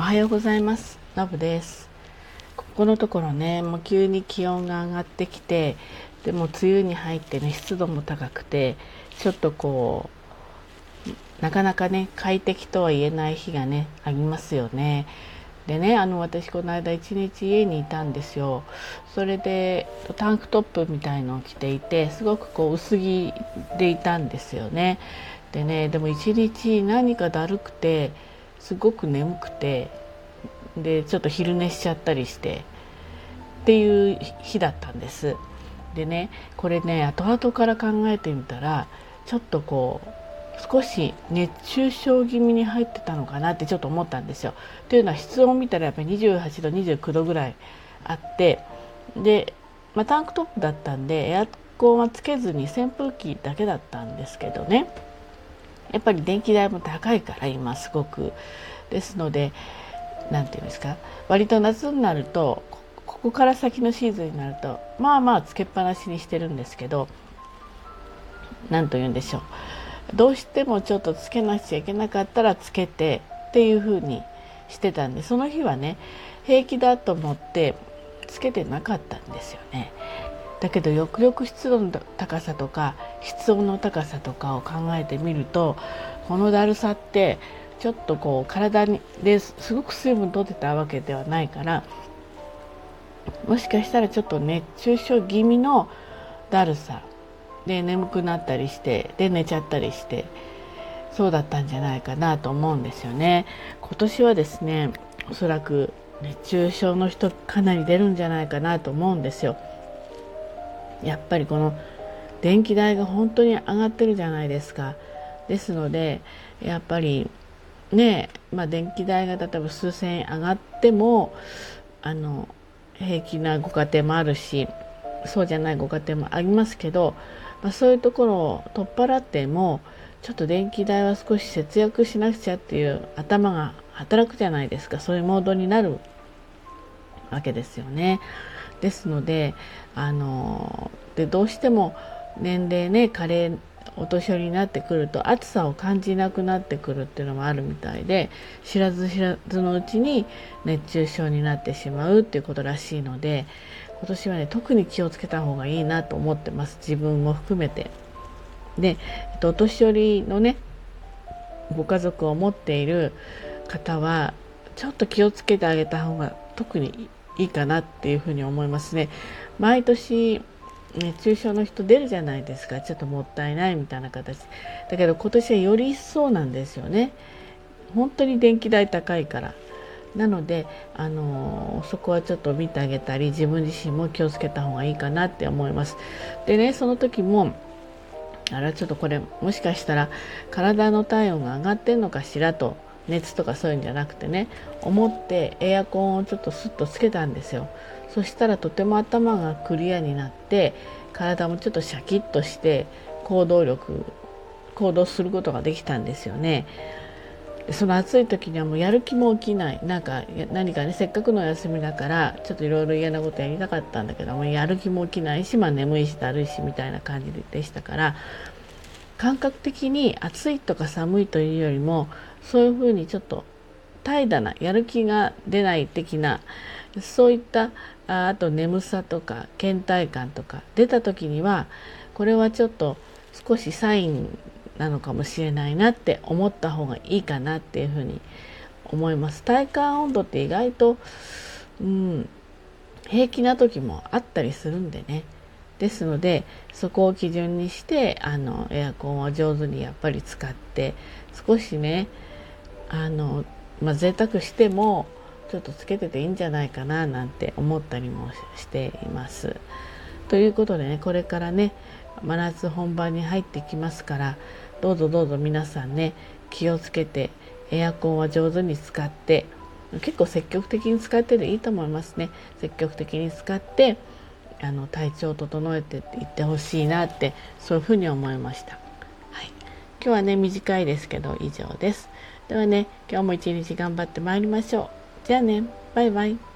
おはようございます。のぶです。ここのところねもう急に気温が上がってきてでも梅雨に入ってね湿度も高くてちょっとこうなかなかね快適とは言えない日がねありますよね。でねあの私この間一日家にいたんですよ。それでタンクトップみたいのを着ていてすごくこう薄着でいたんですよね。でねでも一日何かだるくてすごく眠くてでちょっと昼寝しちゃったりしてっていう日だったんですでねこれね後々から考えてみたらちょっとこう少し熱中症気味に入ってたのかなってちょっと思ったんですよ。というのは室温を見たらやっぱり28度29度ぐらいあってで、まあ、タンクトップだったんでエアコンはつけずに扇風機だけだったんですけどねやっぱり電気代も高いから今すごくですので何て言うんですか割と夏になるとここから先のシーズンになるとまあまあつけっぱなしにしてるんですけど何と言うんでしょうどうしてもちょっとつけなくちゃいけなかったらつけてっていう風にしてたんでその日はね平気だと思ってつけてなかったんですよね。だけどよくよく湿度の高さとか室温の高さとかを考えてみるとこのだるさってちょっとこう体にですごく水分取ってたわけではないからもしかしたらちょっと熱中症気味のだるさで眠くなったりしてで寝ちゃったりしてそうだったんじゃないかなと思うんですよね。今年はですねおそらく熱中症の人かなり出るんじゃないかなと思うんですよ。やっぱりこの電気代が本当に上がってるじゃないですか。ですのでやっぱりねまあ、電気代が例えば数千円上がってもあの平気なご家庭もあるしそうじゃないご家庭もありますけど、まあ、そういうところを取っ払ってもちょっと電気代は少し節約しなくちゃっていう頭が働くじゃないですかそういうモードになるわけですよね。ですのであのでどうしても年齢ね加齢お年寄りになってくると暑さを感じなくなってくるっていうのもあるみたいで知らず知らずのうちに熱中症になってしまうっていうことらしいので今年はね特に気をつけた方がいいなと思ってます自分も含めて。で、えっと、お年寄りのねご家族を持っている方はちょっと気をつけてあげた方が特にいいかなっていうふうに思いますね。毎年熱中症の人出るじゃないですか。ちょっともったいないみたいな形。だけど今年はより一層なんですよね。本当に電気代高いから。なので、あのそこはちょっと見てあげたり自分自身も気をつけた方がいいかなって思います。でねその時もあらちょっとこれもしかしたら体の体温が上がってんのかしらと熱とかそういうんじゃなくてね思ってエアコンをちょっとスッとつけたんですよそしたらとても頭がクリアになって体もちょっとシャキッとして行動力行動することができたんですよね。その暑い時にはもうやる気も起きないなんか何かねせっかくの休みだからちょっといろいろ嫌なことやりたかったんだけどもやる気も起きないし、まあ、眠いしだるいしみたいな感じでしたから感覚的に暑いとか寒いというよりもそういうふうにちょっと怠惰なやる気が出ない的なそういったあと眠さとか倦怠感とか出た時にはこれはちょっと少しサインなのかもしれないなって思った方がいいかなっていうふうに思います。体感温度って意外と、うん、平気な時もあったりするんでね。ですのでそこを基準にしてあのエアコンを上手にやっぱり使って少しねあの、まあ、贅沢してもちょっとつけてていいんじゃないかななんて思ったりもしています。ということでねこれからね真夏本番に入ってきますからどうぞどうぞ皆さんね気をつけてエアコンは上手に使って結構積極的に使ってでいいと思いますね積極的に使ってあの体調を整えていってほしいなってそういうふうに思いました、はい、今日はね短いですけど以上です。ではね今日も一日頑張ってまいりましょう。じゃあね。バイバイ。